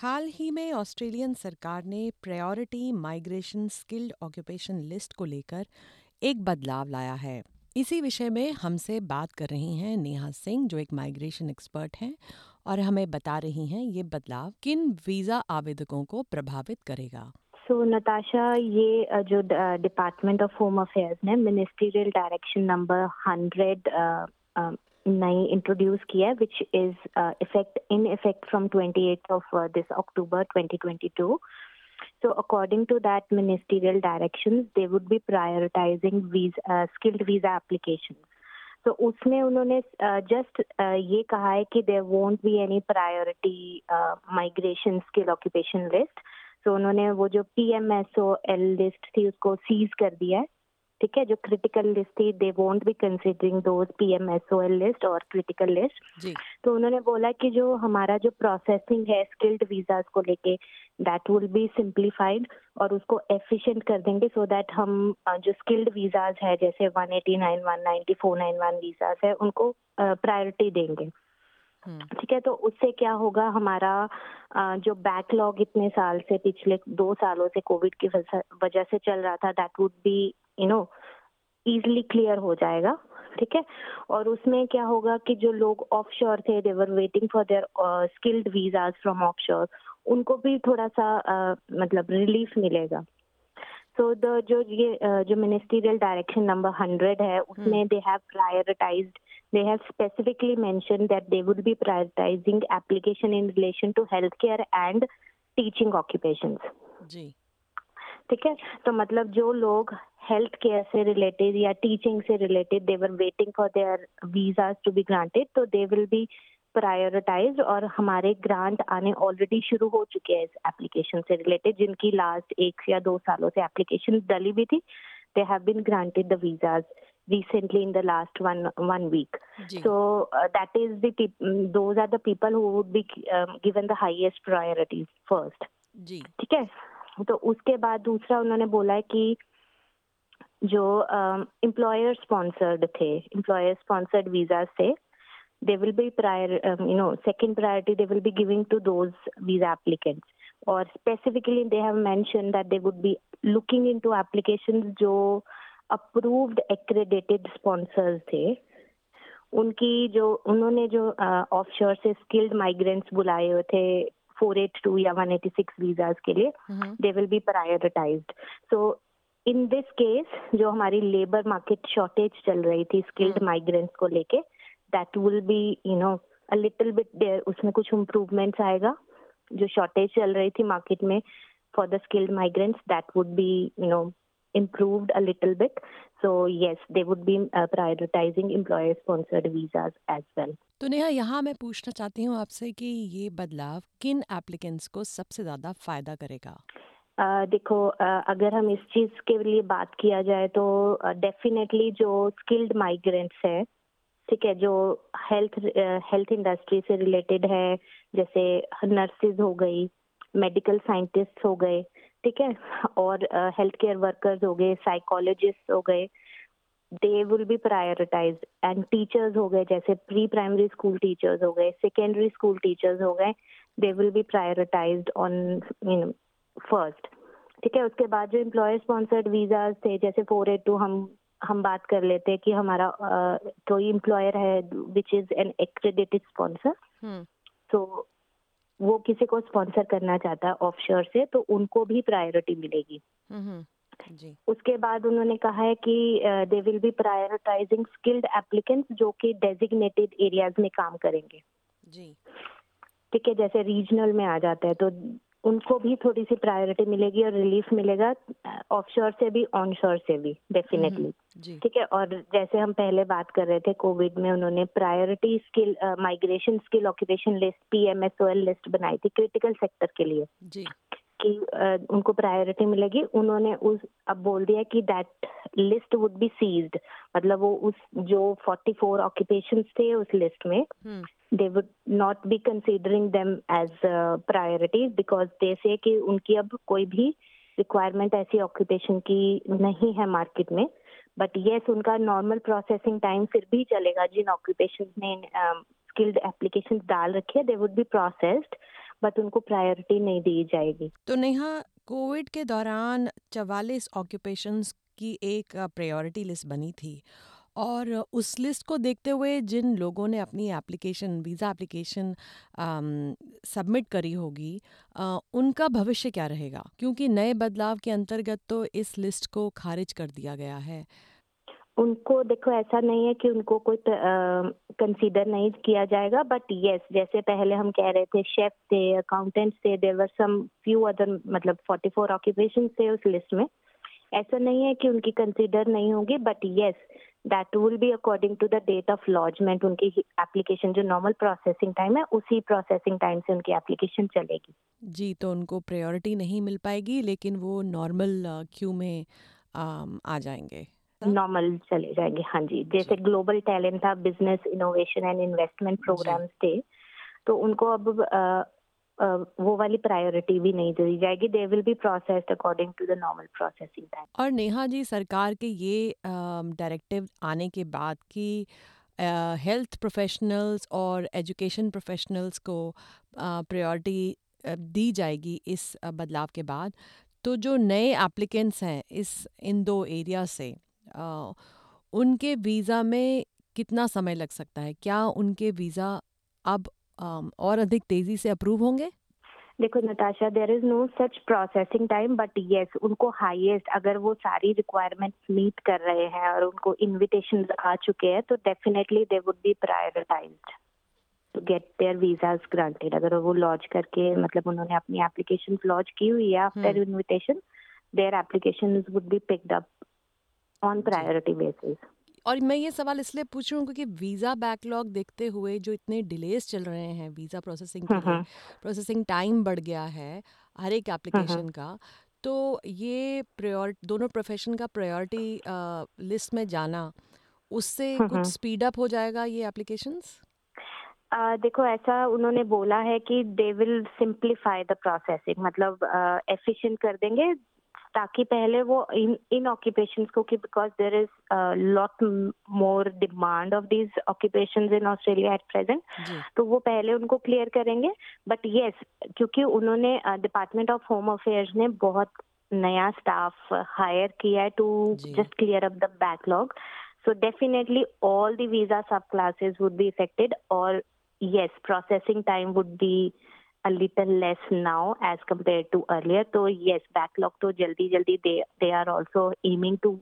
हाल ही में ऑस्ट्रेलियन सरकार ने priority migration skilled occupation list को लेकर एक बदलाव लाया है। इसी विषय में हमसे बात कर रही हैं नेहा सिंह, जो एक माइग्रेशन एक्सपर्ट हैं, और हमें बता रही हैं ये बदलाव किन वीज़ा आवेदकों को प्रभावित करेगा। सो नताशा, ये जो डिपार्टमेंट ऑफ़ होम अफेयर्स ने मिनिस्ट्रियल डायरेक्शन नंबर हंड्रेड नई इंट्रोड्यूस किया which is effect in effect from twenty of this October 2022 So according to that ministerial directions, they would be prioritizing visa, uh, skilled visa applications. तो उसमें उन्होंने just ये कहा है कि there won't be any priority migration skill occupation list so उन्होंने वो जो P M S O L list थी उसको सीज कर ठीक है जो क्रिटिकल लिस्ट थी they won't be considering those P M S O L list और क्रिटिकल लिस्ट तो उन्होंने बोला कि जो हमारा जो प्रोसेसिंग है स्किल्ड वीजास को लेके दैट विल बी सिंप्लीफाइड और उसको एफिशिएंट कर देंगे सो so दैट हम जो स्किल्ड वीजाज है जैसे 189, 190, 491 वीजास है उनको प्रायोरिटी देंगे। हम्म, ठीक है तो उससे क्या होगा हमारा जो बैकलॉग इतने साल से पिछले दो सालों से कोविड की वजह से चल रहा था that would be you know easily clear हो जाएगा ठीक है? और उसमें क्या होगा कि जो लोग ऑफ़ श्योर थे they were waiting for their skilled visas from of sure उनको भी थोड़ा सा अ, मतलब रिलीफ मिलेगा। सो so द जो ये अ, जो मिनिस्ट्रियल डायरेक्शन नंबर हंड्रेड है उसमें they have prioritized they have specifically mentioned that they would be prioritizing application in relation to healthcare and teaching occupations जी। ठीक है? तो मतलब जो लोग हेल्थ केयर से रिलेटेड या टीचिंग से related they were waiting for their visas to be granted तो दे विल बी प्रायोरिटाइज और हमारे ग्रांट आने ऑलरेडी शुरू हो चुके हैं इस एप्लीकेशन से रिलेटेड जिनकी लास्ट एक या दो सालों से एप्लीकेशन डली भी थी। They have been granted the visas recently in the last one one week. जी। So uh, that is the those are the people who would be um, given the highest priorities first जी। ठीक है? तो उसके बाद दूसरा उन्होंने बोला है कि जो एम्प्लॉयर स्पॉन्सर्ड थे एम्प्लॉयर स्पॉन्सर्ड वीज़ा से they will be prior you know second priority they will be giving to those visa applicants और specifically they have mention that they would be looking into applications जो approved accredited sponsors थे, उनकी जो, उन्होंने जो offshore से skilled migrants बुलाए हुए थे 482 या 186 वीजाज के लिए they will be prioritized so in this case जो हमारी लेबर मार्केट शॉर्टेज चल रही थी स्किल्ड। माइग्रेंट्स को लेके that will be you know a little bit there उसमें कुछ इम्प्रूवमेंट्स आएगा। जो शॉर्टेज चल रही थी मार्केट में for the skilled migrants that would be you know improved a little bit. So yes they would be uh, prioritizing employer sponsored visas as well. तो नेहा यहाँ मैं पूछना चाहती हूँ आपसे कि ये बदलाव किन एप्लीकेंट्स को सबसे ज़्यादा फ़ायदा करेगा? अ, देखो अ, अगर हम इस चीज़ के लिए बात किया जाए तो डेफिनेटली जो स्किल्ड माइग्रेंट्स है ठीक है जो हेल्थ हेल्थ इंडस्ट्री से रिलेटेड है जैसे नर्सेज हो गई मेडिकल साइंटिस्ट हो गए ठीक है? और हेल्थ केयर वर्कर्स हो गए साइकोलॉजिस्ट हो गए they will be prioritize and teachers हो गए जैसे प्री प्राइमरी स्कूल टीचर्स हो गए सेकेंडरी स्कूल टीचर्स हो गए they will be prioritized on first ठीक है? उसके बाद जो एम्प्लॉयर स्पॉन्सर्ड वीजाज थे जैसे फोर एट टू हम हम बात कर लेते हैं कि हमारा कोई एम्प्लॉयर है which is an accredited sponsor तो वो किसी को स्पॉन्सर करना चाहता है ऑफ़ से तो उनको भी प्रायोरिटी मिलेगी। हम्म, हम्म, जी। उसके बाद उन्होंने कहा है कि they will be prioritizing skilled applicants जो कि डेजिग्नेटेड एरियाज़ में काम करेंगे। जी। ठीक है जैसे रीजनल में आ जाता है तो उनको भी थोड़ी सी प्रायोरिटी मिलेगी और रिलीफ मिलेगा ऑफशोर से भी ऑन शोर से भी डेफिनेटली हम्म, ठीक है? और जैसे हम पहले बात कर रहे थे कोविड में उन्होंने priority skill migration skill occupation list PMSOL list बनाई थी क्रिटिकल सेक्टर के लिए। जी। कि uh, उनको प्रायोरिटी मिलेगी। उन्होंने उस अब बोल दिया कि that list would be ceased मतलब वो उस जो 44 ऑक्यूपेशंस थे उस लिस्ट में हम्म। They would not be considering them as uh, priorities because they कि उनकी अब कोई भी रिक्वायरमेंट ऐसी ऑक्यूपेशन की नहीं है मार्केट में। बट येस उनका नॉर्मल प्रोसेसिंग टाइम फिर भी चलेगा। जिन ऑक्यूपेशन ने स्किल्ड एप्लीकेशन डाल रखे हैं they would be processed but उनको प्रायोरिटी नहीं दी जाएगी। तो नेहा कोविड के दौरान चवालीस ऑक्यूपेशंस की एक प्रायोरिटी लिस्ट बनी थी। और उस लिस्ट को देखते हुए जिन लोगों ने अपनी एप्लीकेशन वीज़ा एप्लीकेशन सबमिट करी होगी अ, उनका भविष्य क्या रहेगा? क्योंकि नए बदलाव के अंतर्गत तो इस लिस्ट को खारिज कर दिया गया है। उनको देखो ऐसा नहीं है कि उनको कोई कंसीडर नहीं किया जाएगा बट यस जैसे पहले हम कह रहे थे शेफ थे अकाउंटेंट्स थे देर वर सम फ्यू अदर मतलब 44 ऑक्यूपेशन थे उस लिस्ट में। ऐसा नहीं है कि उनकी कंसीडर नहीं होगी but yes that will be according to the date of lodgement उनकी एप्लीकेशन जो नॉर्मल प्रोसेसिंग टाइम है उसी प्रोसेसिंग टाइम से उनकी एप्लीकेशन चलेगी। जी तो उनको प्रायोरिटी नहीं मिल पाएगी लेकिन वो नॉर्मल क्यू में अम, आ जाएँगे। नॉर्मल चले जाएँगे हाँ जी। जैसे ग्लोबल टैलेंट था business innovation and investment programs थे तो उनको अब वो वाली प्रायोरिटी भी नहीं दी जाएगी। They will be processed according to the normal processing time और नेहा जी, सरकार के ये डायरेक्टिव आने के बाद कि हेल्थ प्रोफेशनल्स और एजुकेशन प्रोफेशनल्स को प्रायोरिटी दी जाएगी इस बदलाव के बाद। तो जो नए एप्लीकेंट्स हैं इस, इन दो एरिया से उनके वीज़ा में कितना समय लग सकता है? क्या उनके वीज़ा अब और अधिक तेज़ी से अप्रूव होंगे? देखो Natasha there is no such processing time but yes उनको हाईएस्ट अगर वो सारी रिक्वायरमेंट मीट कर रहे हैं और उनको इनविटेशन आ चुके हैं तो definitely they would be prioritized to get their visas granted अगर वो लॉन्च करके मतलब उन्होंने अपनी एप्लीकेशन लॉन्च की हुई है after. Invitation their application would be picked up on priority basis और मैं ये सवाल इसलिए पूछ रही हूँ क्योंकि वीज़ा बैकलॉग देखते हुए जो इतने डिलेस चल रहे हैं वीज़ा प्रोसेसिंग के लिए प्रोसेसिंग टाइम बढ़ गया है हर एक एप्लीकेशन का तो ये प्रायोर दोनों प्रोफेशन का प्रायोरिटी लिस्ट में जाना उससे कुछ। स्पीड अप हो जाएगा ये एप्लीकेशंस? देखो ऐसा उन्होंने बोला है कि they will simplify the processing मतलब एफिशिएंट कर देंगे ताकि पहले वो इन इन ऑक्यूपेशंस को कि because there is lot more demand of these occupation in Australia at present तो वो पहले उनको क्लियर करेंगे। बट यस क्योंकि उन्होंने डिपार्टमेंट ऑफ़ होम अफेयर्स ने बहुत नया स्टाफ हायर किया है to just clear up the backlog so definitely all the visa subclasses would be affected or yes processing time would be a little less now as compared to earlier so yes backlog तो जल्दी जल्दी they they are also aiming to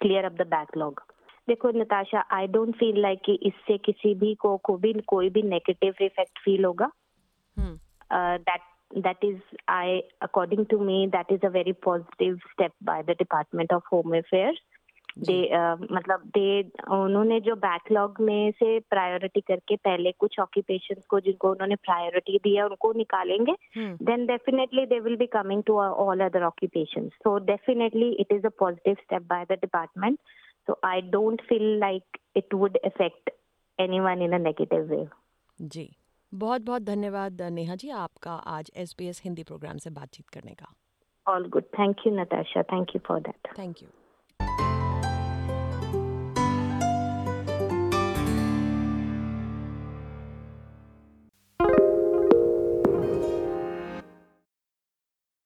clear up the backlog देखो Natasha I don't feel like कि इससे किसी भी को को भी कोई भी नेगेटिव इफेक्ट फील होगा हम्म uh, that that is i according to me that is a very positive step by the department of home affairs दे मतलब दे उन्होंने जो बैकलॉग में से प्रायोरिटी करके पहले कुछ ऑक्यूपेशन को जिनको उन्होंने प्रायोरिटी दी है उनको निकालेंगे then definitely they will be coming to all other occupation so definitely it is a positive step by the department so I don't feel like it would effect any one in negative way जी। बहुत बहुत धन्यवाद नेहा जी आपका आज S B S Hindi program से बातचीत करने का। All good thank you Natasha thank you for that thank you